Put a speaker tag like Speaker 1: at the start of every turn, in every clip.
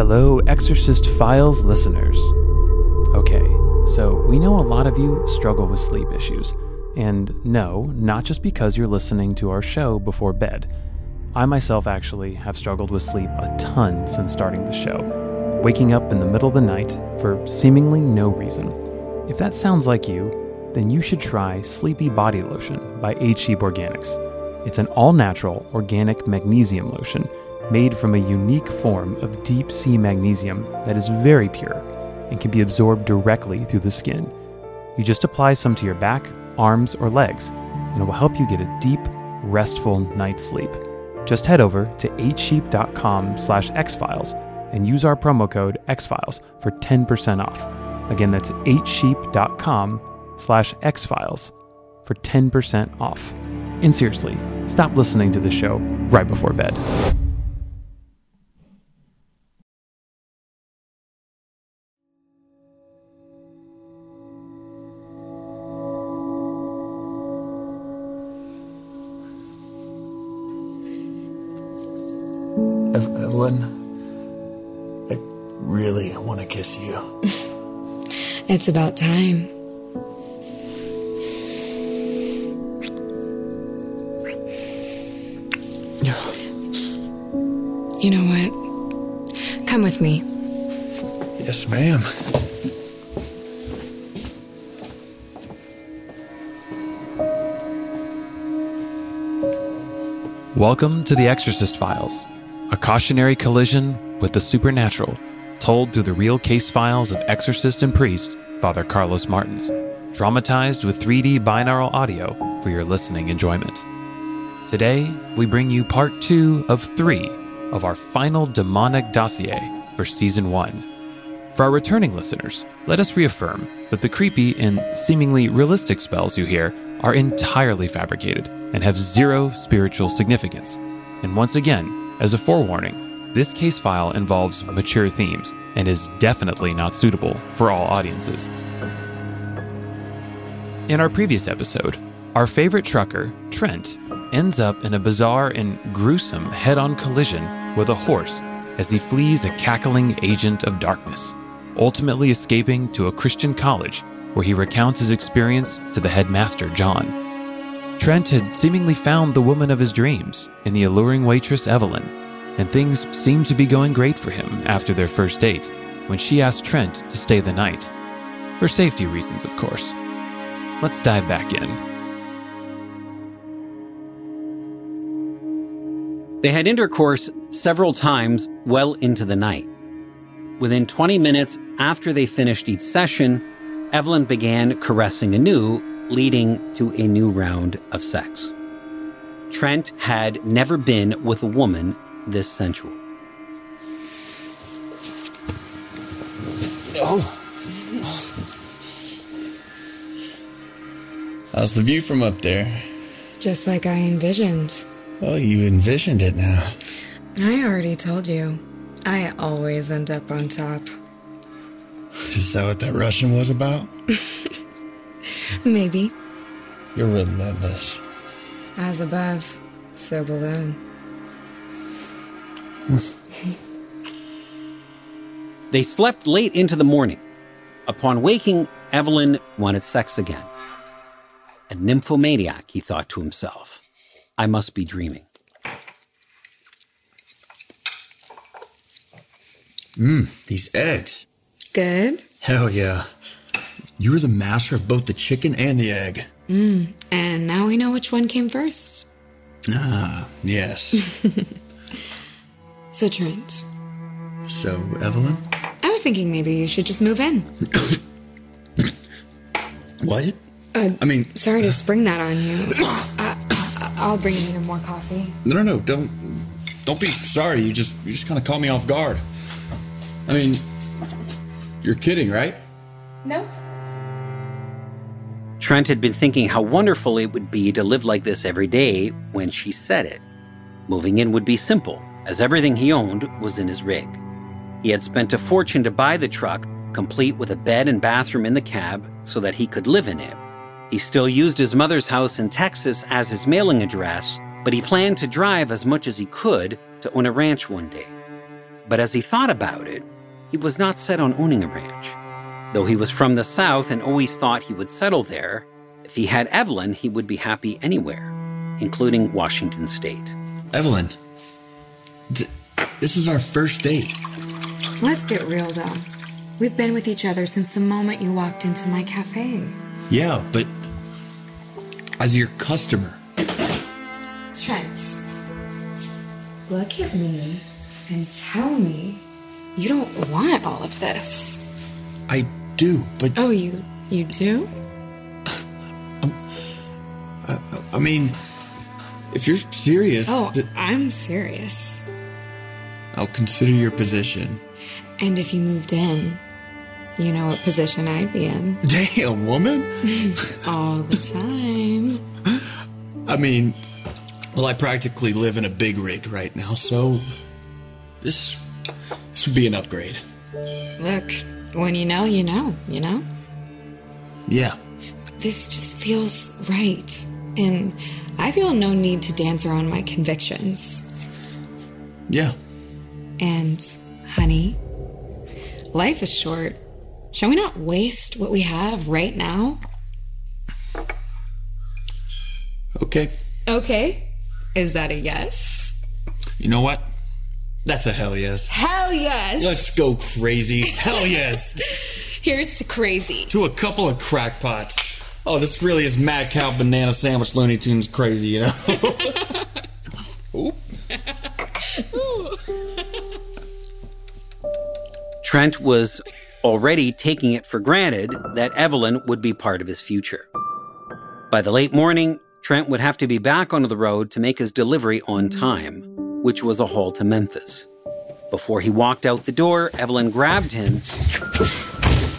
Speaker 1: Hello, Exorcist Files listeners. Okay, so we know a lot of you struggle with sleep issues. And no, not just because you're listening to our show before bed. I myself actually have struggled with sleep a ton since starting the show, waking up in the middle of the night for seemingly no reason. If that sounds like you, then you should try Sleepy Body Lotion by 8Sheep Organics. It's an all natural organic magnesium lotion made from a unique form of deep sea magnesium that is very pure and can be absorbed directly through the skin. You just apply some to your back, arms, or legs, and it will help you get a deep, restful night's sleep. Just head over to 8sheep.com slash exfiles and use our promo code exfiles for 10% off. Again, that's 8sheep.com slash exfiles for 10% off. And seriously, stop listening to the show right before bed.
Speaker 2: It's about time. You know what? Come with me.
Speaker 3: Yes, ma'am.
Speaker 1: Welcome to The Exorcist Files, a cautionary collision with the supernatural, told through the real case files of exorcist and priest Father Carlos Martins, dramatized with 3D binaural audio for your listening enjoyment. Today, we bring you part two of three of our final demonic dossier for season one. For our returning listeners, let us reaffirm that the creepy and seemingly realistic spells you hear are entirely fabricated and have zero spiritual significance. And once again, as a forewarning, this case file involves mature themes and is definitely not suitable for all audiences. In our previous episode, our favorite trucker, Trent, ends up in a bizarre and gruesome head on collision with a horse as he flees a cackling agent of darkness, ultimately escaping to a Christian college where he recounts his experience to the headmaster, John. Trent had seemingly found the woman of his dreams in the alluring waitress, Evelyn, and things seemed to be going great for him after their first date when she asked Trent to stay the night. For safety reasons, of course. Let's dive back in.
Speaker 4: They had intercourse several times well into the night. Within 20 minutes after they finished each session, Evelyn began caressing anew, leading to a new round of sex. Trent had never been with a woman this sensual.
Speaker 3: Oh. How's the view from up there?
Speaker 2: Just like I envisioned.
Speaker 3: Oh, you envisioned it now.
Speaker 2: I already told you. I always end up on top.
Speaker 3: Is that what that Russian was about?
Speaker 2: Maybe.
Speaker 3: You're relentless.
Speaker 2: As above, so below.
Speaker 4: They slept late into the morning. Upon waking, Evelyn wanted sex again. A nymphomaniac, he thought to himself. I must be dreaming.
Speaker 3: Mmm, these eggs.
Speaker 2: Good.
Speaker 3: Hell yeah. You were the master of both the chicken and the egg.
Speaker 2: Mm. And now we know which one came first.
Speaker 3: Ah, yes.
Speaker 2: So, Trent,
Speaker 3: so, Evelyn?
Speaker 2: I was thinking maybe you should just move in.
Speaker 3: What?
Speaker 2: Uh,
Speaker 3: I mean,
Speaker 2: sorry to spring that on you. Uh, I'll bring you more coffee.
Speaker 3: no, no, no, don't, don't be sorry. You just, you just kind of caught me off guard. I mean, you're kidding, right?
Speaker 2: No.
Speaker 4: Trent had been thinking how wonderful it would be to live like this every day when she said it. Moving in would be simple, as everything he owned was in his rig. He had spent a fortune to buy the truck, complete with a bed and bathroom in the cab, so that he could live in it. He still used his mother's house in Texas as his mailing address, but he planned to drive as much as he could to own a ranch one day. But as he thought about it, he was not set on owning a ranch. Though he was from the South and always thought he would settle there, if he had Evelyn, he would be happy anywhere, including Washington State.
Speaker 3: Evelyn, th- this is our first date.
Speaker 2: Let's get real though. We've been with each other since the moment you walked into my cafe.
Speaker 3: Yeah, but as your customer.
Speaker 2: Trent, look at me and tell me you don't want all of this.
Speaker 3: I do, but
Speaker 2: Oh, you you do?
Speaker 3: Um, I, I mean, if you're serious,
Speaker 2: Oh,
Speaker 3: th-
Speaker 2: I'm serious.
Speaker 3: I'll consider your position.
Speaker 2: And if you moved in, you know what position I'd be in
Speaker 3: Damn, woman.
Speaker 2: all the time.
Speaker 3: I mean, well, I practically live in a big rig right now, so this this would be an upgrade.
Speaker 2: Look, when you know, you know, you know?
Speaker 3: Yeah,
Speaker 2: This just feels right. And I feel no need to dance around my convictions.
Speaker 3: yeah.
Speaker 2: And, honey, life is short. Shall we not waste what we have right now?
Speaker 3: Okay.
Speaker 2: Okay. Is that a yes?
Speaker 3: You know what? That's a hell yes.
Speaker 2: Hell yes!
Speaker 3: Let's go crazy. Hell yes.
Speaker 2: Here's to crazy.
Speaker 3: to a couple of crackpots. Oh, this really is Mad Cow Banana Sandwich Looney Tunes crazy, you know? Oop.
Speaker 4: Trent was already taking it for granted that Evelyn would be part of his future. By the late morning, Trent would have to be back onto the road to make his delivery on time, which was a haul to Memphis. Before he walked out the door, Evelyn grabbed him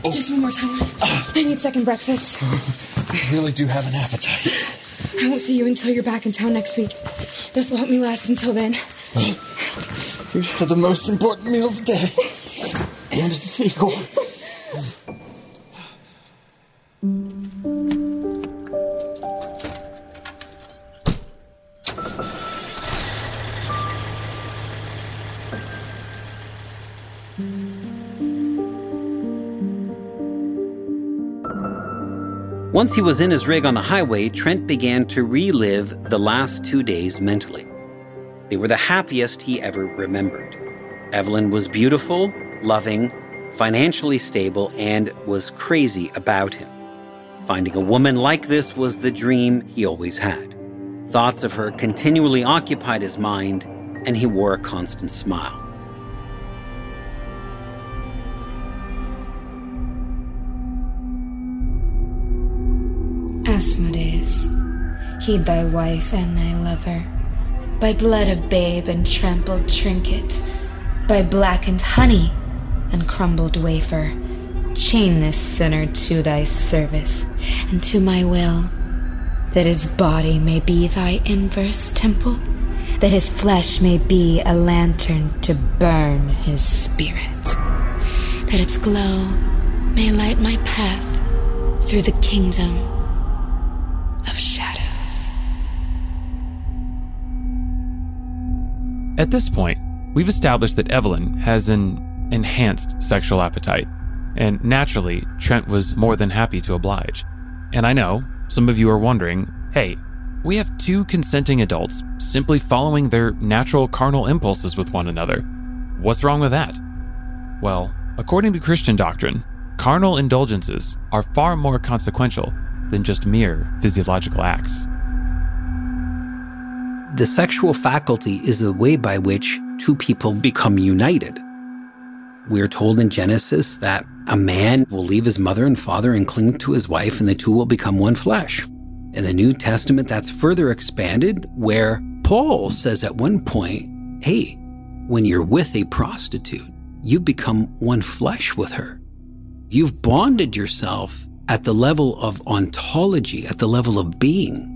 Speaker 4: oh.
Speaker 2: Just one more time. I need second breakfast.
Speaker 3: I really do have an appetite.
Speaker 2: I won't see you until you're back in town next week. This will help me last until then.
Speaker 3: Here's for the most important meal of the day. And it's a.
Speaker 4: Once he was in his rig on the highway, Trent began to relive the last two days mentally. They were the happiest he ever remembered. Evelyn was beautiful, loving, financially stable, and was crazy about him. Finding a woman like this was the dream he always had. Thoughts of her continually occupied his mind, and he wore a constant smile.
Speaker 2: Asmodeus, heed thy wife and thy lover. By blood of babe and trampled trinket, by blackened honey and crumbled wafer, chain this sinner to thy service and to my will, that his body may be thy inverse temple, that his flesh may be a lantern to burn his spirit, that its glow may light my path through the kingdom of shadows.
Speaker 1: At this point, we've established that Evelyn has an enhanced sexual appetite, and naturally, Trent was more than happy to oblige. And I know some of you are wondering hey, we have two consenting adults simply following their natural carnal impulses with one another. What's wrong with that? Well, according to Christian doctrine, carnal indulgences are far more consequential than just mere physiological acts.
Speaker 4: The sexual faculty is the way by which two people become united. We're told in Genesis that a man will leave his mother and father and cling to his wife, and the two will become one flesh. In the New Testament, that's further expanded, where Paul says at one point, hey, when you're with a prostitute, you've become one flesh with her. You've bonded yourself at the level of ontology, at the level of being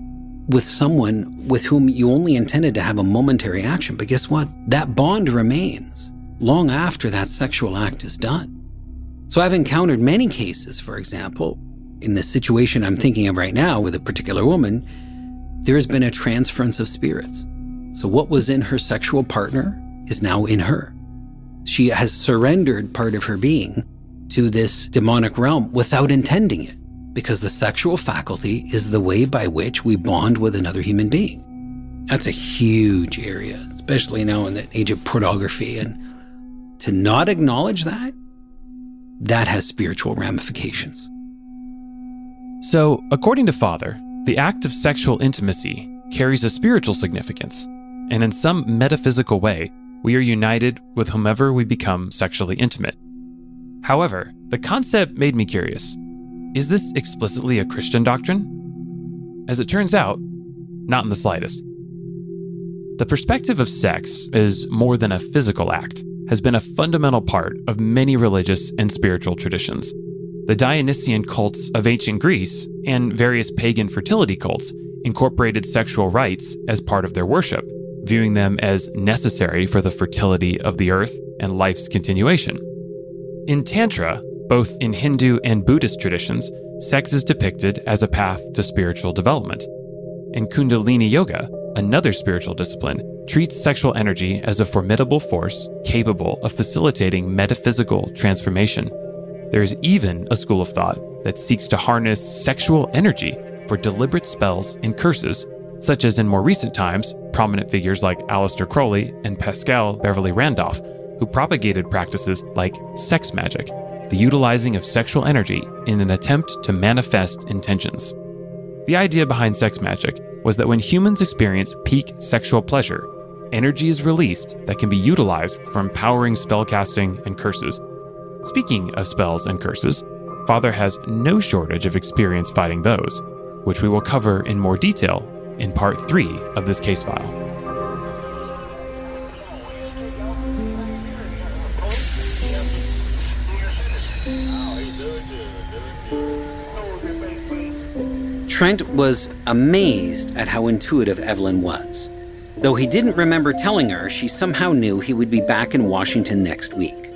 Speaker 4: with someone with whom you only intended to have a momentary action. But guess what? That bond remains long after that sexual act is done. So I've encountered many cases, for example, in the situation I'm thinking of right now with a particular woman, there has been a transference of spirits. So what was in her sexual partner is now in her. She has surrendered part of her being to this demonic realm without intending it, because the sexual faculty is the way by which we bond with another human being. That's a huge area, especially now in the age of pornography. And to not acknowledge that, that has spiritual ramifications.
Speaker 1: So, according to Father, the act of sexual intimacy carries a spiritual significance, and in some metaphysical way, we are united with whomever we become sexually intimate. However, the concept made me curious. Is this explicitly a Christian doctrine? As it turns out, not in the slightest. The perspective of sex as more than a physical act has been a fundamental part of many religious and spiritual traditions. The Dionysian cults of ancient Greece and various pagan fertility cults incorporated sexual rites as part of their worship, viewing them as necessary for the fertility of the earth and life's continuation. In Tantra, both in Hindu and Buddhist traditions, sex is depicted as a path to spiritual development. In Kundalini Yoga, another spiritual discipline, treats sexual energy as a formidable force capable of facilitating metaphysical transformation. There is even a school of thought that seeks to harness sexual energy for deliberate spells and curses, such as in more recent times, prominent figures like Aleister Crowley and Paschal Beverly Randolph, who propagated practices like sex magic, the utilizing of sexual energy in an attempt to manifest intentions. The idea behind sex magic was that when humans experience peak sexual pleasure, energy is released that can be utilized for empowering spellcasting and curses. Speaking of spells and curses, Father has no shortage of experience fighting those, which we will cover in more detail in part 3 of this case file.
Speaker 4: Trent was amazed at how intuitive Evelyn was. Though he didn't remember telling her, she somehow knew he would be back in Washington next week.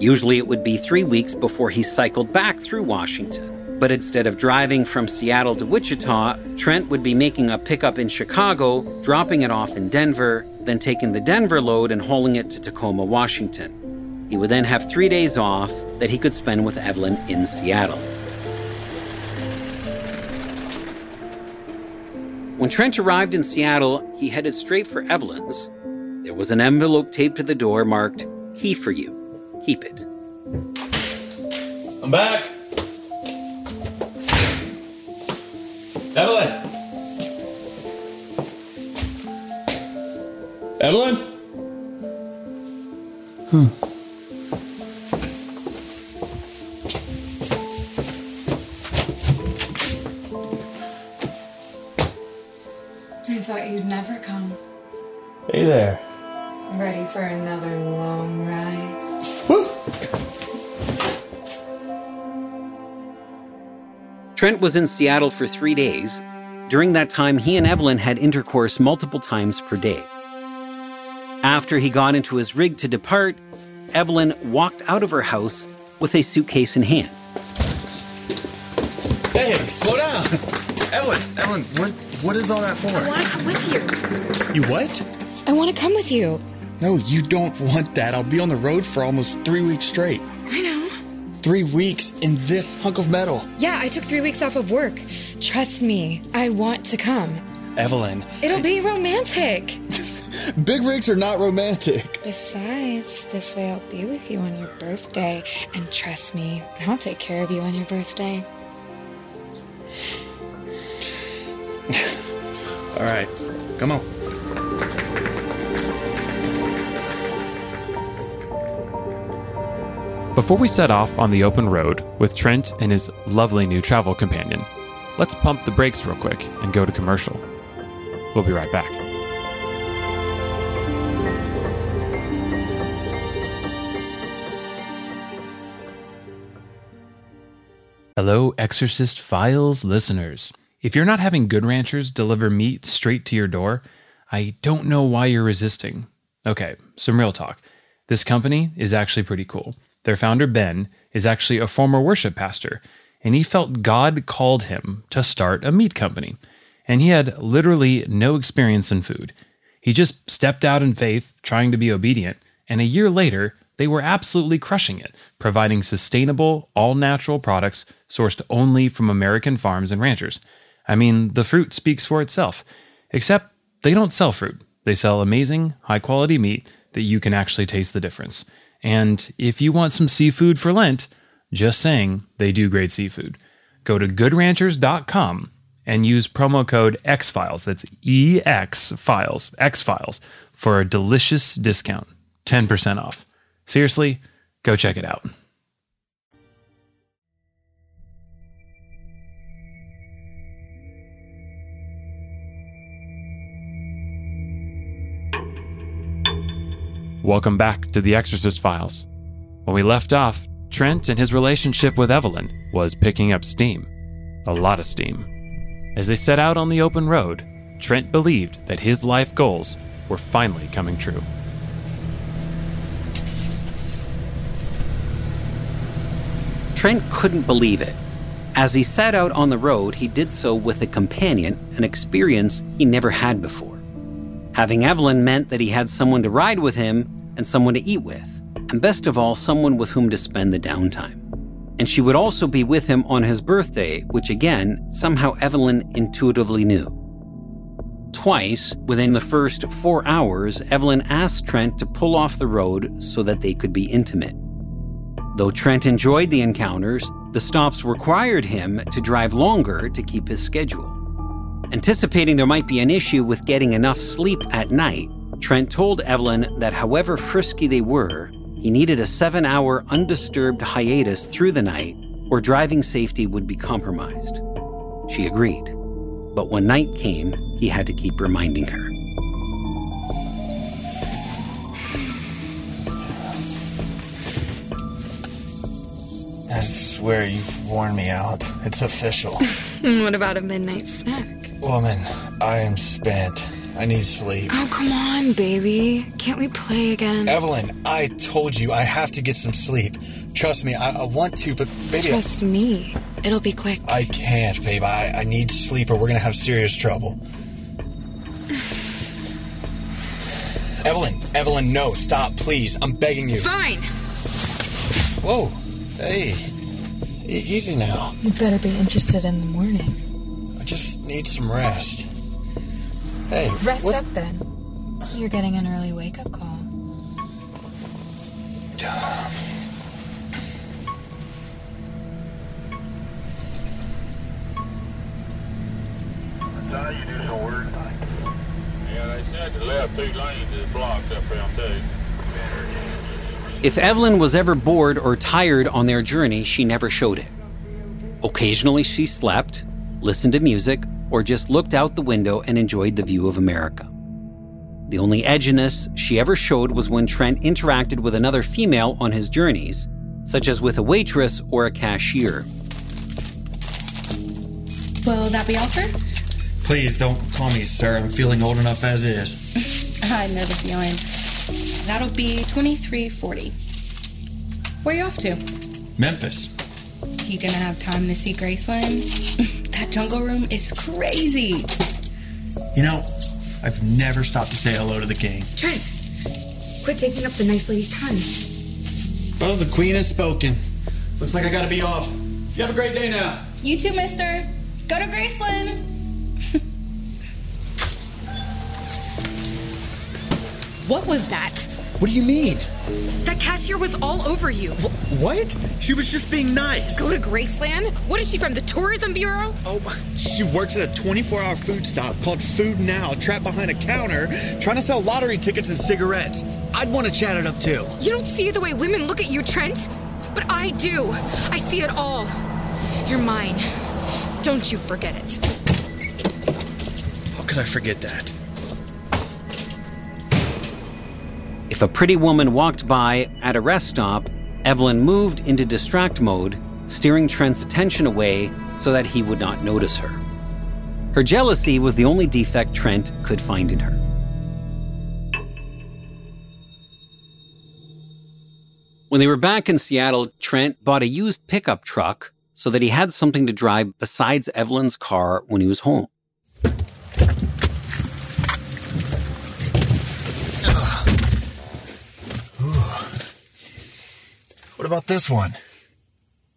Speaker 4: Usually it would be three weeks before he cycled back through Washington. But instead of driving from Seattle to Wichita, Trent would be making a pickup in Chicago, dropping it off in Denver, then taking the Denver load and hauling it to Tacoma, Washington. He would then have three days off that he could spend with Evelyn in Seattle. When Trent arrived in Seattle, he headed straight for Evelyn's. There was an envelope taped to the door marked, Key for you. Keep it.
Speaker 3: I'm back. Evelyn. Evelyn?
Speaker 1: Hmm.
Speaker 3: Hey there.
Speaker 2: Ready for another long ride?
Speaker 3: Woo!
Speaker 4: Trent was in Seattle for three days. During that time, he and Evelyn had intercourse multiple times per day. After he got into his rig to depart, Evelyn walked out of her house with a suitcase in hand.
Speaker 3: Hey, slow down. Evelyn, Evelyn, what what is all that for?
Speaker 2: I want to come with you.
Speaker 3: You what?
Speaker 2: I want to come with you.
Speaker 3: No, you don't want that. I'll be on the road for almost three weeks straight.
Speaker 2: I know.
Speaker 3: Three weeks in this hunk of metal.
Speaker 2: Yeah, I took three weeks off of work. Trust me, I want to come.
Speaker 3: Evelyn.
Speaker 2: It'll be romantic.
Speaker 3: Big rigs are not romantic.
Speaker 2: Besides, this way I'll be with you on your birthday. And trust me, I'll take care of you on your birthday.
Speaker 3: All right, come on.
Speaker 1: Before we set off on the open road with Trent and his lovely new travel companion, let's pump the brakes real quick and go to commercial. We'll be right back. Hello, Exorcist Files listeners. If you're not having Good Ranchers deliver meat straight to your door, I don't know why you're resisting. Okay, some real talk. This company is actually pretty cool. Their founder, Ben, is actually a former worship pastor, and he felt God called him to start a meat company. And he had literally no experience in food. He just stepped out in faith, trying to be obedient, and a year later, they were absolutely crushing it, providing sustainable, all natural products sourced only from American farms and ranchers. I mean, the fruit speaks for itself. Except they don't sell fruit, they sell amazing, high quality meat that you can actually taste the difference. And if you want some seafood for Lent, just saying, they do great seafood. Go to goodranchers.com and use promo code XFiles, that's EX Files, X Files, for a delicious discount 10% off. Seriously, go check it out. Welcome back to the Exorcist Files. When we left off, Trent and his relationship with Evelyn was picking up steam. A lot of steam. As they set out on the open road, Trent believed that his life goals were finally coming true.
Speaker 4: Trent couldn't believe it. As he set out on the road, he did so with a companion, an experience he never had before. Having Evelyn meant that he had someone to ride with him and someone to eat with, and best of all, someone with whom to spend the downtime. And she would also be with him on his birthday, which again, somehow Evelyn intuitively knew. Twice, within the first four hours, Evelyn asked Trent to pull off the road so that they could be intimate. Though Trent enjoyed the encounters, the stops required him to drive longer to keep his schedule. Anticipating there might be an issue with getting enough sleep at night, Trent told Evelyn that however frisky they were, he needed a seven hour undisturbed hiatus through the night or driving safety would be compromised. She agreed. But when night came, he had to keep reminding her.
Speaker 5: I swear you've worn me out. It's official.
Speaker 2: what about a midnight snack?
Speaker 5: Woman, I am spent. I need sleep.
Speaker 2: Oh, come on, baby. Can't we play again?
Speaker 5: Evelyn, I told you I have to get some sleep. Trust me, I, I want to, but baby.
Speaker 2: Trust me. It'll be quick.
Speaker 5: I can't, babe. I, I need sleep or we're gonna have serious trouble. Evelyn, Evelyn, no, stop, please. I'm begging you.
Speaker 2: Fine.
Speaker 5: Whoa, hey. E- easy now.
Speaker 2: You better be interested in the morning.
Speaker 5: I just need some rest. Hey,
Speaker 2: Rest
Speaker 5: what-
Speaker 2: up then. You're getting an early wake up call.
Speaker 6: Now you do some work. Yeah, they said the left two lanes is blocked up around too.
Speaker 4: If Evelyn was ever bored or tired on their journey, she never showed it. Occasionally, she slept, listened to music, or just looked out the window and enjoyed the view of America. The only edginess she ever showed was when Trent interacted with another female on his journeys, such as with a waitress or a cashier.
Speaker 7: Will that be all, sir?
Speaker 3: Please don't call me sir. I'm feeling old enough as is.
Speaker 7: I know the feeling. That'll be twenty-three forty. Where are you off to?
Speaker 3: Memphis.
Speaker 7: You gonna have time to see Graceland? that jungle room is crazy.
Speaker 3: You know, I've never stopped to say hello to the king.
Speaker 2: Trent, quit taking up the nice lady's time.
Speaker 3: Well, the queen has spoken. Looks like I gotta be off. You have a great day now.
Speaker 7: You too, mister. Go to Graceland.
Speaker 8: What was that?
Speaker 5: What do you mean?
Speaker 8: That cashier was all over you.
Speaker 5: What? She was just being nice.
Speaker 8: Go to Graceland? What is she from the Tourism Bureau?
Speaker 5: Oh, she works at a 24 hour food stop called Food Now, trapped behind a counter, trying to sell lottery tickets and cigarettes. I'd want to chat it up too.
Speaker 8: You don't see the way women look at you, Trent? But I do. I see it all. You're mine. Don't you forget it.
Speaker 5: How could I forget that?
Speaker 4: If a pretty woman walked by at a rest stop, Evelyn moved into distract mode, steering Trent's attention away so that he would not notice her. Her jealousy was the only defect Trent could find in her. When they were back in Seattle, Trent bought a used pickup truck so that he had something to drive besides Evelyn's car when he was home.
Speaker 5: What about this one?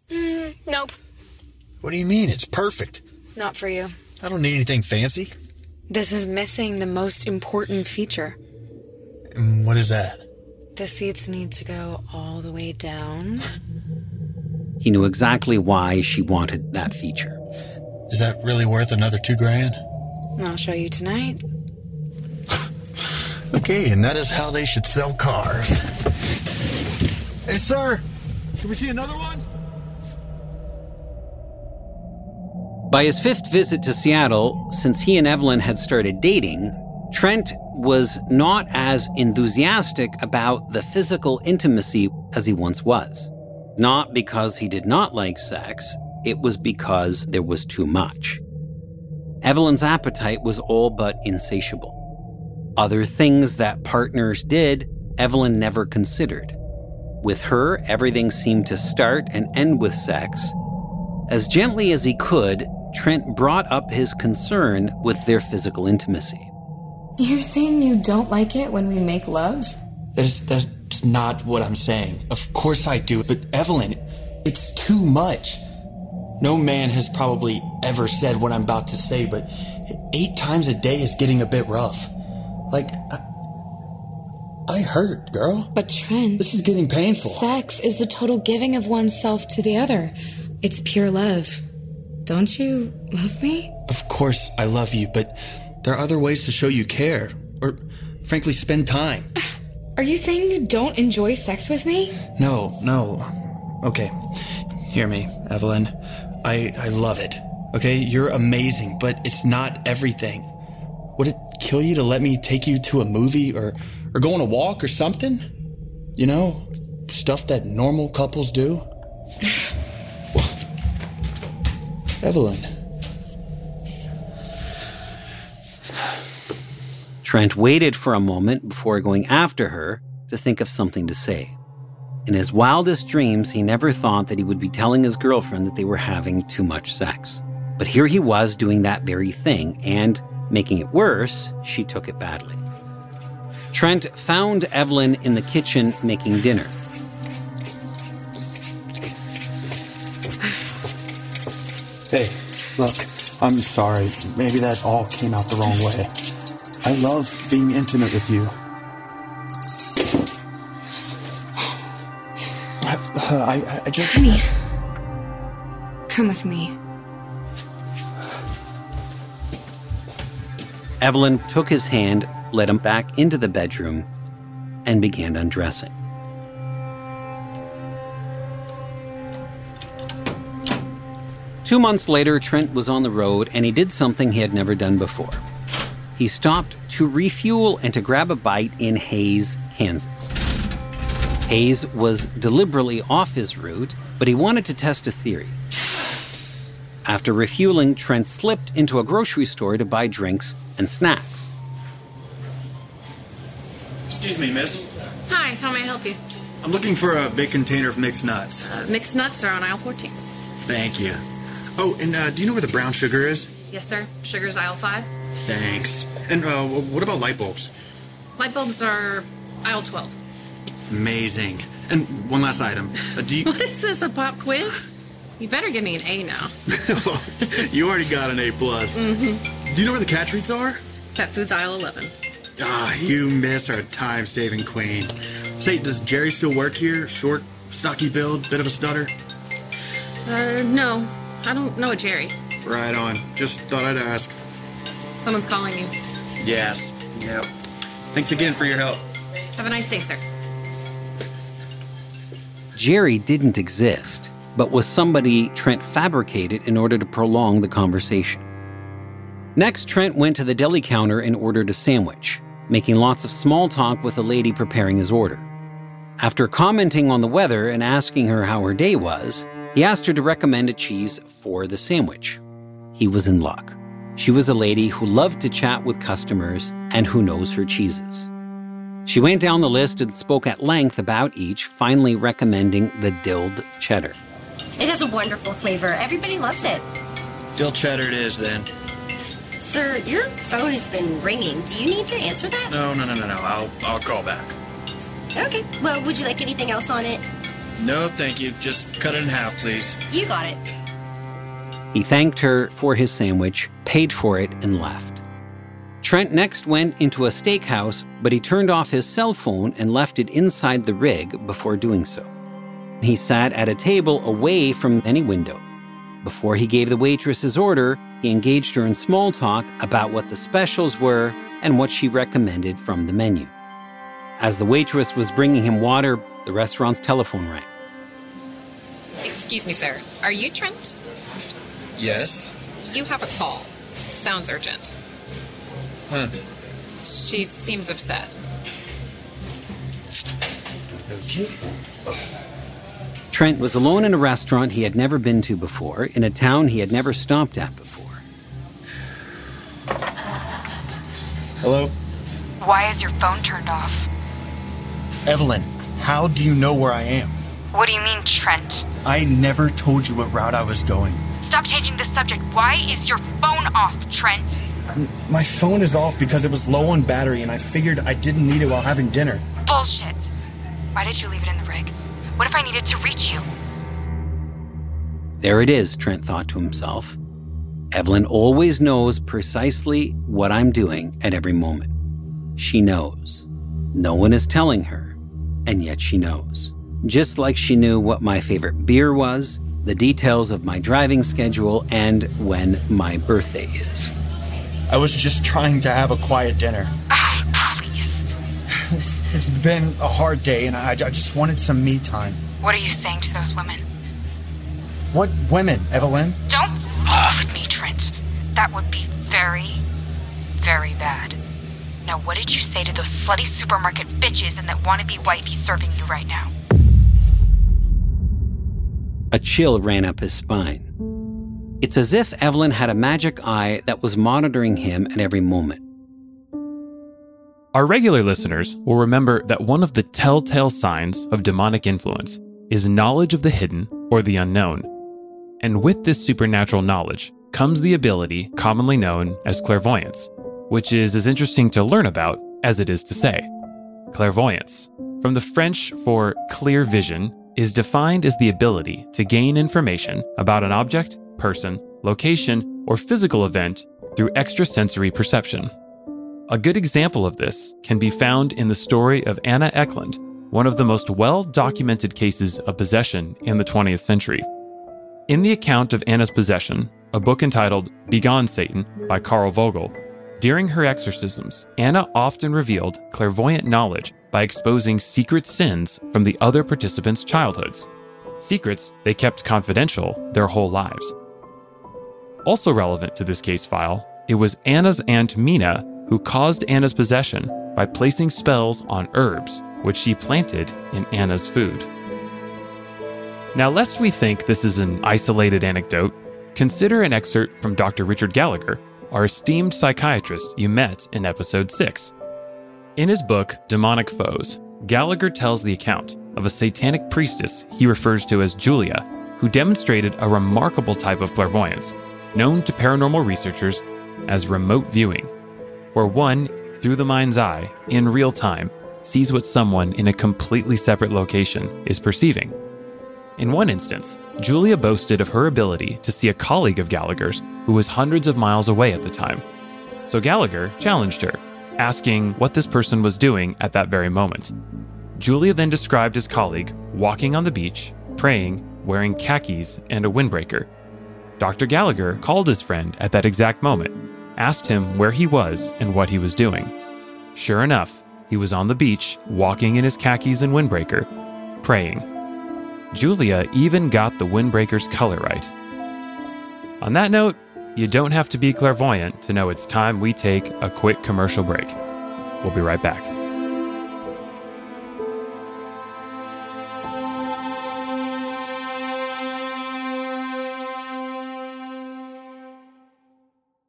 Speaker 8: Mm, nope,
Speaker 5: What do you mean? It's perfect.
Speaker 8: not for you.
Speaker 5: I don't need anything fancy.
Speaker 8: This is missing the most important feature.
Speaker 5: And what is that?
Speaker 8: The seats need to go all the way down.
Speaker 4: He knew exactly why she wanted that feature.
Speaker 5: Is that really worth another two grand?
Speaker 8: I'll show you tonight.
Speaker 5: Okay, and that is how they should sell cars. Hey, sir, can we see another one?
Speaker 4: By his fifth visit to Seattle, since he and Evelyn had started dating, Trent was not as enthusiastic about the physical intimacy as he once was. Not because he did not like sex, it was because there was too much. Evelyn's appetite was all but insatiable. Other things that partners did, Evelyn never considered. With her, everything seemed to start and end with sex. As gently as he could, Trent brought up his concern with their physical intimacy.
Speaker 2: You're saying you don't like it when we make love?
Speaker 5: That's, that's not what I'm saying. Of course I do, but Evelyn, it's too much. No man has probably ever said what I'm about to say, but eight times a day is getting a bit rough. Like, I, I hurt, girl.
Speaker 2: But Trent,
Speaker 5: This is getting painful.
Speaker 2: sex is the total giving of oneself to the other. It's pure love. Don't you love me?
Speaker 5: Of course I love you, but there are other ways to show you care, or frankly, spend time.
Speaker 2: Are you saying you don't enjoy sex with me?
Speaker 5: No, no. Okay. Hear me, Evelyn. I I love it. Okay, you're amazing, but it's not everything. Would it kill you to let me take you to a movie or or go on a walk or something? You know, stuff that normal couples do? Evelyn.
Speaker 4: Trent waited for a moment before going after her to think of something to say. In his wildest dreams, he never thought that he would be telling his girlfriend that they were having too much sex. But here he was doing that very thing, and making it worse, she took it badly. Trent found Evelyn in the kitchen making dinner.
Speaker 5: Hey, look, I'm sorry. Maybe that all came out the wrong way. I love being intimate with you. I, I, I just.
Speaker 2: Honey, come with me.
Speaker 4: Evelyn took his hand, led him back into the bedroom, and began undressing. Two months later, Trent was on the road and he did something he had never done before. He stopped to refuel and to grab a bite in Hays, Kansas. Hays was deliberately off his route, but he wanted to test a theory. After refueling, Trent slipped into a grocery store to buy drinks and snacks.
Speaker 5: Excuse me, miss.
Speaker 9: Hi, how may I help you?
Speaker 5: I'm looking for a big container of mixed nuts.
Speaker 9: Uh, mixed nuts are on aisle 14.
Speaker 5: Thank you. Oh, and uh, do you know where the brown sugar is?
Speaker 9: Yes, sir. Sugar's aisle 5.
Speaker 5: Thanks. And uh, what about light bulbs?
Speaker 9: Light bulbs are aisle 12.
Speaker 5: Amazing. And one last item. Uh, do you?
Speaker 9: What is this, a pop quiz? You better give me an A now.
Speaker 5: you already got an A plus.
Speaker 9: Mm-hmm.
Speaker 5: Do you know where the cat treats are?
Speaker 9: Pet food's aisle 11.
Speaker 5: Ah, you miss our time-saving queen. Say, does Jerry still work here? Short, stocky build, bit of a stutter.
Speaker 9: Uh, no. I don't know a Jerry.
Speaker 5: Right on. Just thought I'd ask.
Speaker 9: Someone's calling you.
Speaker 5: Yes. Yep. Thanks again for your help.
Speaker 9: Have a nice day, sir.
Speaker 4: Jerry didn't exist, but was somebody Trent fabricated in order to prolong the conversation. Next, Trent went to the deli counter and ordered a sandwich, making lots of small talk with the lady preparing his order. After commenting on the weather and asking her how her day was, he asked her to recommend a cheese for the sandwich. He was in luck. She was a lady who loved to chat with customers and who knows her cheeses. She went down the list and spoke at length about each, finally recommending the dilled cheddar.
Speaker 10: It has a wonderful flavor. Everybody loves it.
Speaker 5: Dill cheddar it is then.
Speaker 10: Sir, your phone has been ringing. Do you need to answer that?
Speaker 5: No, no, no, no, no. I'll I'll call back.
Speaker 10: Okay. Well, would you like anything else on it?
Speaker 5: No, thank you. Just cut it in half, please.
Speaker 10: You got it.
Speaker 4: He thanked her for his sandwich, paid for it, and left. Trent next went into a steakhouse, but he turned off his cell phone and left it inside the rig before doing so. He sat at a table away from any window. Before he gave the waitress his order, he engaged her in small talk about what the specials were and what she recommended from the menu. As the waitress was bringing him water, the restaurant's telephone rang.
Speaker 11: Excuse me, sir. Are you Trent?
Speaker 5: Yes?
Speaker 11: You have a call. Sounds urgent.
Speaker 5: Huh.
Speaker 11: She seems upset.
Speaker 5: Okay.
Speaker 4: Trent was alone in a restaurant he had never been to before, in a town he had never stopped at before.
Speaker 5: Hello?
Speaker 2: Why is your phone turned off?
Speaker 12: Evelyn, how do you know where I am?
Speaker 2: What do you mean, Trent?
Speaker 12: I never told you what route I was going.
Speaker 2: Stop changing the subject. Why is your phone off, Trent?
Speaker 12: My phone is off because it was low on battery and I figured I didn't need it while having dinner.
Speaker 2: Bullshit. Why did you leave it in the rig? What if I needed to reach you?
Speaker 4: There it is, Trent thought to himself. Evelyn always knows precisely what I'm doing at every moment. She knows. No one is telling her, and yet she knows. Just like she knew what my favorite beer was, the details of my driving schedule, and when my birthday is.
Speaker 12: I was just trying to have a quiet dinner.
Speaker 2: Ah, please.
Speaker 12: It's been a hard day and I, I just wanted some me time.
Speaker 2: What are you saying to those women?
Speaker 12: What women, Evelyn?
Speaker 2: Don't f with me, Trent. That would be very, very bad. Now, what did you say to those slutty supermarket bitches and that wannabe wifey serving you right now?
Speaker 4: A chill ran up his spine. It's as if Evelyn had a magic eye that was monitoring him at every moment.
Speaker 1: Our regular listeners will remember that one of the telltale signs of demonic influence is knowledge of the hidden or the unknown. And with this supernatural knowledge comes the ability commonly known as clairvoyance, which is as interesting to learn about as it is to say. Clairvoyance, from the French for clear vision, is defined as the ability to gain information about an object, person, location, or physical event through extrasensory perception. A good example of this can be found in the story of Anna Ecklund, one of the most well documented cases of possession in the 20th century. In the account of Anna's possession, a book entitled Begone Satan by Carl Vogl, during her exorcisms, Anna often revealed clairvoyant knowledge by exposing secret sins from the other participants' childhoods. Secrets they kept confidential their whole lives. Also relevant to this case file, it was Anna's Aunt Mina who caused Anna's possession by placing spells on herbs, which she planted in Anna's food. Now, lest we think this is an isolated anecdote, consider an excerpt from Dr. Richard Gallagher, our esteemed psychiatrist you met in episode 6. In his book, Demonic Foes, Gallagher tells the account of a satanic priestess he refers to as Julia, who demonstrated a remarkable type of clairvoyance, known to paranormal researchers as remote viewing, where one, through the mind's eye, in real time, sees what someone in a completely separate location is perceiving. In one instance, Julia boasted of her ability to see a colleague of Gallagher's who was hundreds of miles away at the time. So Gallagher challenged her, asking what this person was doing at that very moment. Julia then described his colleague walking on the beach, praying, wearing khakis and a windbreaker. Dr. Gallagher called his friend at that exact moment, asked him where he was and what he was doing. Sure enough, he was on the beach, walking in his khakis and windbreaker, praying. Julia even got the windbreaker's color right. On that note, you don't have to be clairvoyant to know it's time we take a quick commercial break. We'll be right back.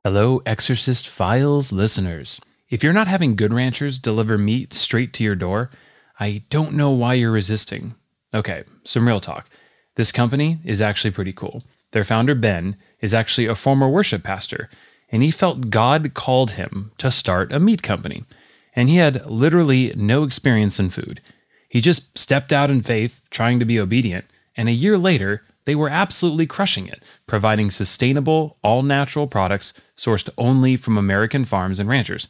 Speaker 1: Hello, Exorcist Files listeners. If you're not having Good Ranchers deliver meat straight to your door, I don't know why you're resisting. Okay, some real talk. This company is actually pretty cool. Their founder, Ben, is actually a former worship pastor, and he felt God called him to start a meat company. And he had literally no experience in food. He just stepped out in faith, trying to be obedient, and a year later, they were absolutely crushing it, providing sustainable, all natural products sourced only from American farms and ranchers.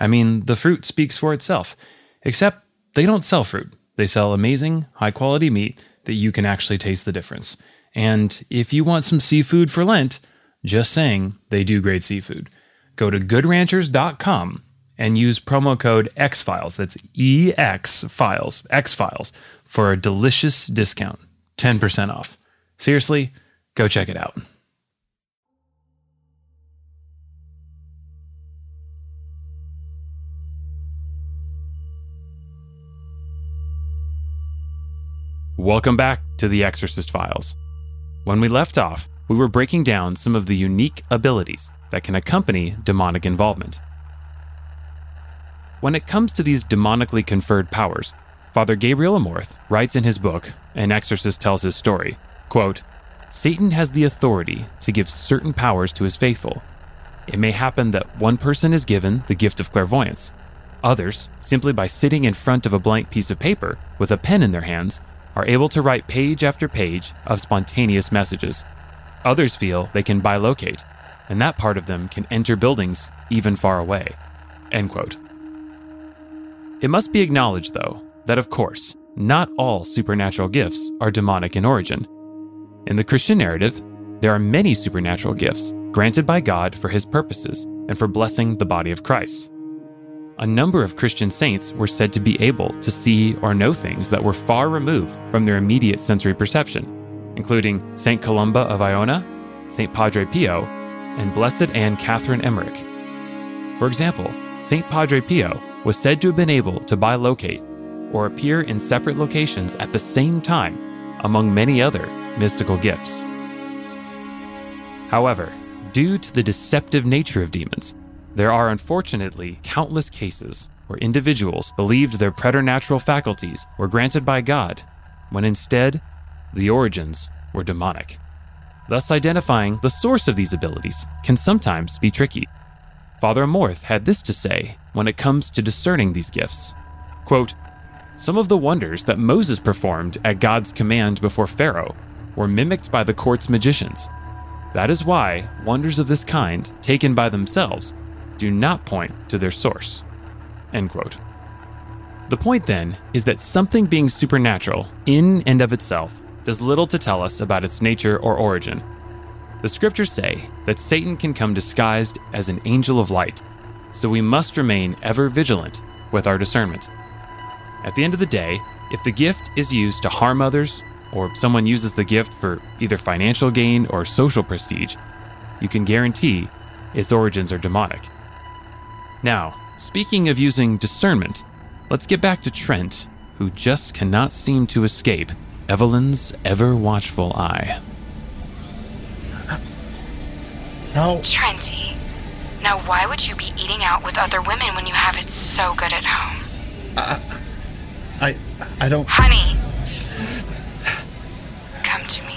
Speaker 1: I mean, the fruit speaks for itself. Except they don't sell fruit, they sell amazing, high quality meat that you can actually taste the difference. And if you want some seafood for Lent, just saying, they do great seafood. Go to goodranchers.com and use promo code XFiles, that's EX Files, X Files, for a delicious discount, 10% off. Seriously, go check it out. Welcome back to The Exorcist Files. When we left off, we were breaking down some of the unique abilities that can accompany demonic involvement. When it comes to these demonically conferred powers, Father Gabriel Amorth writes in his book, An Exorcist Tells His Story, quote, Satan has the authority to give certain powers to his faithful. It may happen that one person is given the gift of clairvoyance. Others, simply by sitting in front of a blank piece of paper with a pen in their hands, are able to write page after page of spontaneous messages. Others feel they can bilocate, and that part of them can enter buildings even far away. End quote. It must be acknowledged, though, that of course, not all supernatural gifts are demonic in origin. In the Christian narrative, there are many supernatural gifts granted by God for his purposes and for blessing the body of Christ. A number of Christian saints were said to be able to see or know things that were far removed from their immediate sensory perception, including St. Columba of Iona, St. Padre Pio, and Blessed Anne Catherine Emmerich. For example, St. Padre Pio was said to have been able to bilocate or appear in separate locations at the same time, among many other mystical gifts. However, due to the deceptive nature of demons, there are unfortunately countless cases where individuals believed their preternatural faculties were granted by God, when instead, the origins were demonic. Thus, identifying the source of these abilities can sometimes be tricky. Father Amorth had this to say when it comes to discerning these gifts. Quote, Some of the wonders that Moses performed at God's command before Pharaoh were mimicked by the court's magicians. That is why wonders of this kind, taken by themselves, do not point to their source. End quote. The point then is that something being supernatural in and of itself does little to tell us about its nature or origin. The scriptures say that Satan can come disguised as an angel of light, so we must remain ever vigilant with our discernment. At the end of the day, if the gift is used to harm others, or someone uses the gift for either financial gain or social prestige, you can guarantee its origins are demonic. Now, speaking of using discernment, let's get back to Trent, who just cannot seem to escape Evelyn's ever watchful eye.
Speaker 12: No.
Speaker 2: Trenty. Now, why would you be eating out with other women when you have it so good at home?
Speaker 12: I I don't
Speaker 2: Honey. Come to me.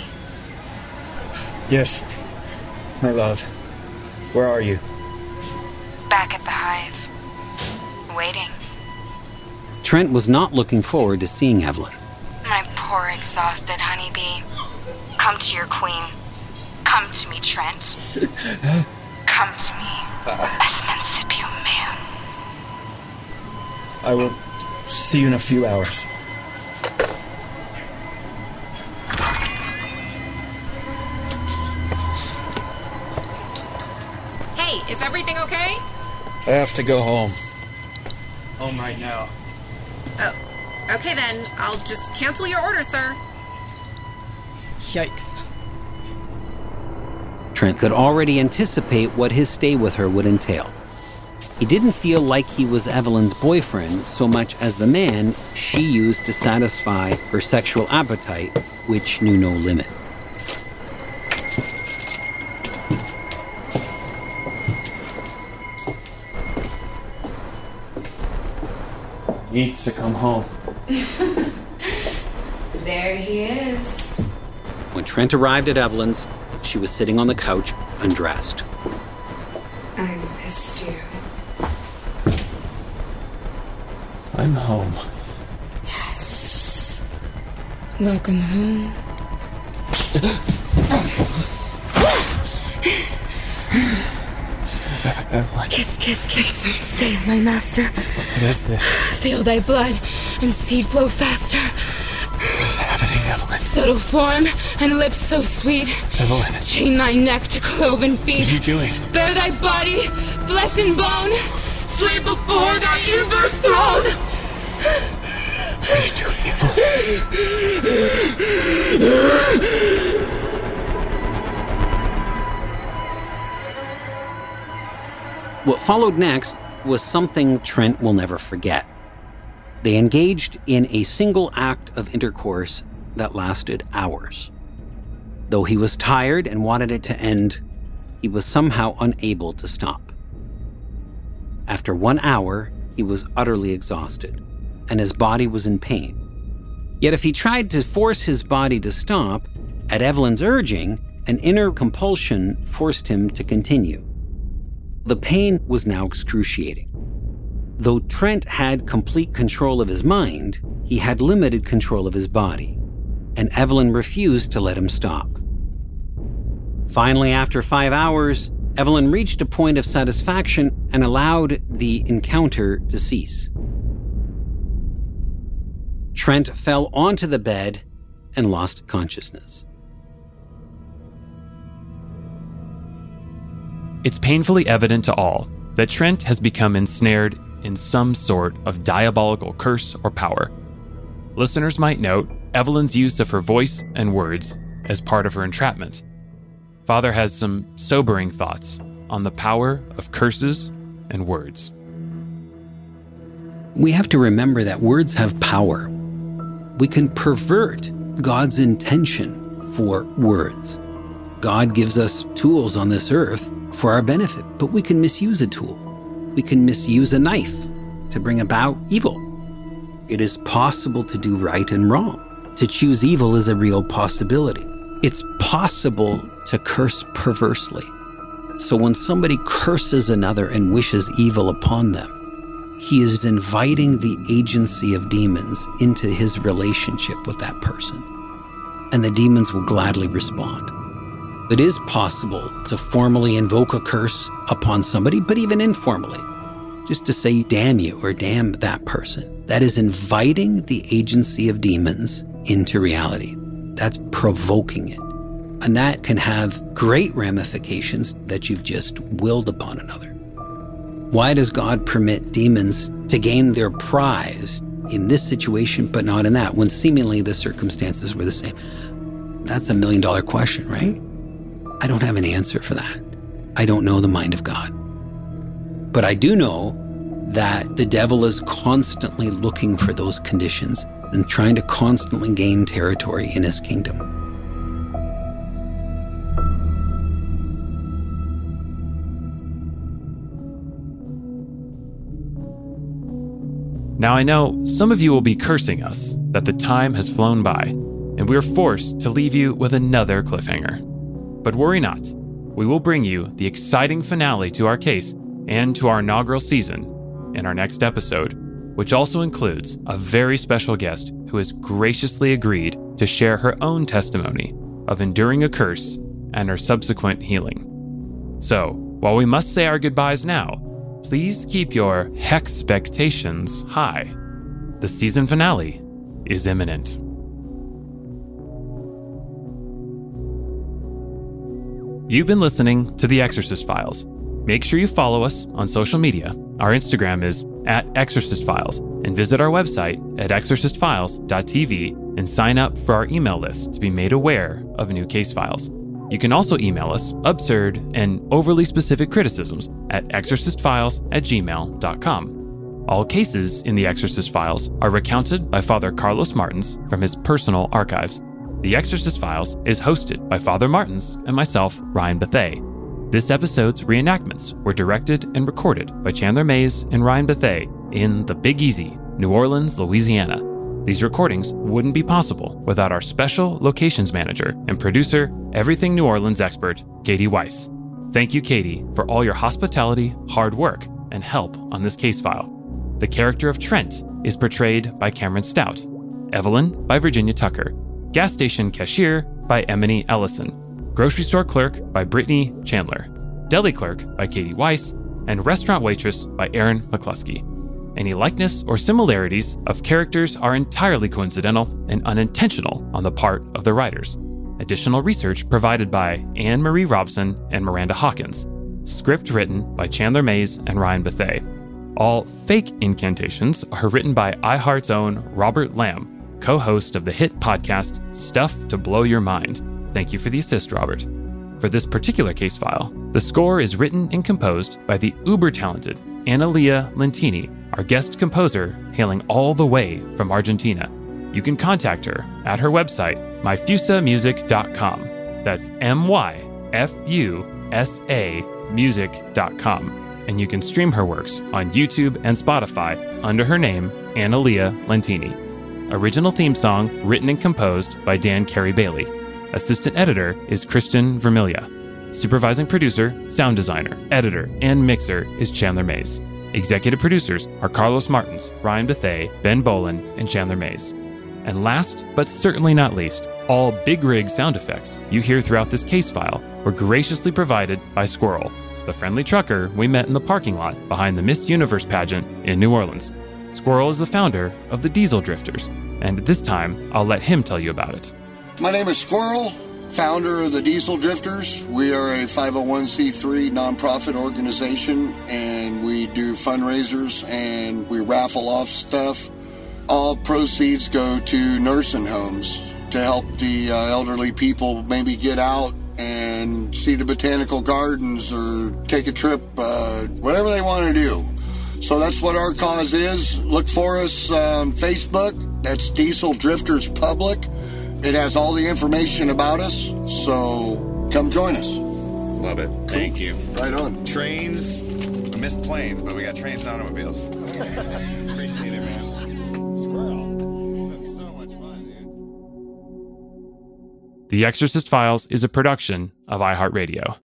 Speaker 12: Yes. My love. Where are you?
Speaker 2: Back at the hive. Waiting.
Speaker 4: Trent was not looking forward to seeing Evelyn.
Speaker 2: My poor exhausted honeybee. Come to your queen. Come to me, Trent. Come to me. Esmancipio man.
Speaker 12: I will see you in a few hours. I have to go home. Home right now.
Speaker 11: Oh, okay then. I'll just cancel your order, sir.
Speaker 13: Yikes.
Speaker 4: Trent could already anticipate what his stay with her would entail. He didn't feel like he was Evelyn's boyfriend so much as the man she used to satisfy her sexual appetite, which knew no limit.
Speaker 12: Needs to come home.
Speaker 2: There he is.
Speaker 4: When Trent arrived at Evelyn's, she was sitting on the couch, undressed.
Speaker 2: I missed you.
Speaker 12: I'm home.
Speaker 2: Yes. Welcome home.
Speaker 12: Evelyn.
Speaker 2: Kiss, kiss, kiss. Save my master.
Speaker 12: What is this?
Speaker 2: Feel thy blood and seed flow faster.
Speaker 12: What is happening, Evelyn?
Speaker 2: Subtle form and lips so sweet.
Speaker 12: Evelyn.
Speaker 2: Chain thy neck to cloven feet.
Speaker 12: What are you doing?
Speaker 2: Bare thy body, flesh and bone. Slay before thy universe throne.
Speaker 12: What are you doing, Evelyn?
Speaker 4: What followed next was something Trent will never forget. They engaged in a single act of intercourse that lasted hours. Though he was tired and wanted it to end, he was somehow unable to stop. After one hour, he was utterly exhausted, and his body was in pain. Yet, if he tried to force his body to stop, at Evelyn's urging, an inner compulsion forced him to continue. The pain was now excruciating. Though Trent had complete control of his mind, he had limited control of his body, and Evelyn refused to let him stop. Finally, after five hours, Evelyn reached a point of satisfaction and allowed the encounter to cease. Trent fell onto the bed and lost consciousness.
Speaker 1: It's painfully evident to all that Trent has become ensnared in some sort of diabolical curse or power. Listeners might note Evelyn's use of her voice and words as part of her entrapment. Father has some sobering thoughts on the power of curses and words.
Speaker 4: We have to remember that words have power. We can pervert God's intention for words. God gives us tools on this earth for our benefit, but we can misuse a tool. We can misuse a knife to bring about evil. It is possible to do right and wrong. To choose evil is a real possibility. It's possible to curse perversely. So when somebody curses another and wishes evil upon them, he is inviting the agency of demons into his relationship with that person. And the demons will gladly respond. It is possible to formally invoke a curse upon somebody, but even informally, just to say damn you or damn that person. That is inviting the agency of demons into reality. That's provoking it. And that can have great ramifications that you've just willed upon another. Why does God permit demons to gain their prize in this situation, but not in that, when seemingly the circumstances were the same? That's a million dollar question, right? I don't have an answer for that. I don't know the mind of God. But I do know that the devil is constantly looking for those conditions and trying to constantly gain territory in his kingdom.
Speaker 1: Now, I know some of you will be cursing us that the time has flown by, and we are forced to leave you with another cliffhanger. But worry not, we will bring you the exciting finale to our case and to our inaugural season in our next episode, which also includes a very special guest who has graciously agreed to share her own testimony of enduring a curse and her subsequent healing. So, while we must say our goodbyes now, please keep your expectations high. The season finale is imminent. You've been listening to The Exorcist Files. Make sure you follow us on social media. Our Instagram is at Exorcist Files, and visit our website at exorcistfiles.tv and sign up for our email list to be made aware of new case files. You can also email us absurd and overly specific criticisms at exorcistfiles at gmail.com. All cases in the Exorcist Files are recounted by Father Carlos Martins from his personal archives. The Exorcist Files is hosted by Father Martins and myself, Ryan Bethea. This episode's reenactments were directed and recorded by Chandler Mays and Ryan Bethea in the Big Easy, New Orleans, Louisiana. These recordings wouldn't be possible without our special locations manager and producer, Everything New Orleans expert, Katie Weiss. Thank you, Katie, for all your hospitality, hard work, and help on this case file. The character of Trent is portrayed by Cameron Stout, Evelyn by Virginia Tucker, Gas Station Cashier by Emily Ellison, Grocery Store Clerk by Brittany Chandler, Deli Clerk by Katie Weiss, and Restaurant Waitress by Aaron McCluskey. Any likeness or similarities of characters are entirely coincidental and unintentional on the part of the writers. Additional research provided by Anne Marie Robson and Miranda Hawkins. Script written by Chandler Mays and Ryan Bethea. All fake incantations are written by iHeart's own Robert Lamb, co host of the hit podcast Stuff to Blow Your Mind. Thank you for the assist, Robert. For this particular case file, the score is written and composed by the uber talented Analia Lentini, our guest composer hailing all the way from Argentina. You can contact her at her website, myfusamusic.com. That's M Y F U S A music.com. And you can stream her works on YouTube and Spotify under her name, Analia Lentini. Original theme song written and composed by Dan Carey Bailey. Assistant editor is Christian Vermilia. Supervising producer, sound designer, editor, and mixer is Chandler Mays. Executive producers are Carlos Martins, Ryan Bethea, Ben Bowlin, and Chandler Mays. And last, but certainly not least, all big rig sound effects you hear throughout this case file were graciously provided by Squirrel, the friendly trucker we met in the parking lot behind the Miss Universe pageant in New Orleans. Squirrel is the founder of the Diesel Drifters, and this time I'll let him tell you about it.
Speaker 13: My name is Squirrel, founder of the Diesel Drifters. We are a 501c3 nonprofit organization and we do fundraisers and we raffle off stuff. All proceeds go to nursing homes to help the uh, elderly people maybe get out and see the botanical gardens or take a trip, uh, whatever they want to do. So that's what our cause is. Look for us on Facebook. That's Diesel Drifters Public. It has all the information about us. So come join us.
Speaker 14: Love it. Thank you.
Speaker 13: Right on.
Speaker 14: Trains, we missed planes, but we got trains and automobiles. Appreciate it, man. Squirrel. That's so much fun, dude.
Speaker 1: The Exorcist Files is a production of iHeartRadio.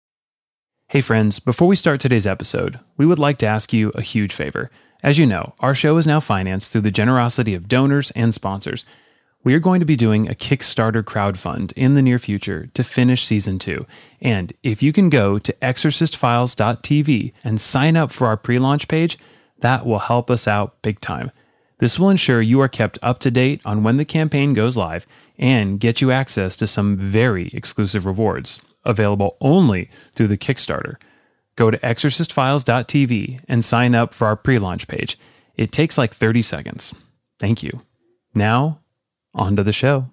Speaker 1: Hey, friends, before we start today's episode, we would like to ask you a huge favor. As you know, our show is now financed through the generosity of donors and sponsors. We are going to be doing a Kickstarter crowdfund in the near future to finish season two. And if you can go to exorcistfiles.tv and sign up for our pre launch page, that will help us out big time. This will ensure you are kept up to date on when the campaign goes live and get you access to some very exclusive rewards available only through the Kickstarter. Go to exorcistfiles.tv and sign up for our pre launch page. It takes like 30 seconds. Thank you. Now, on to the show.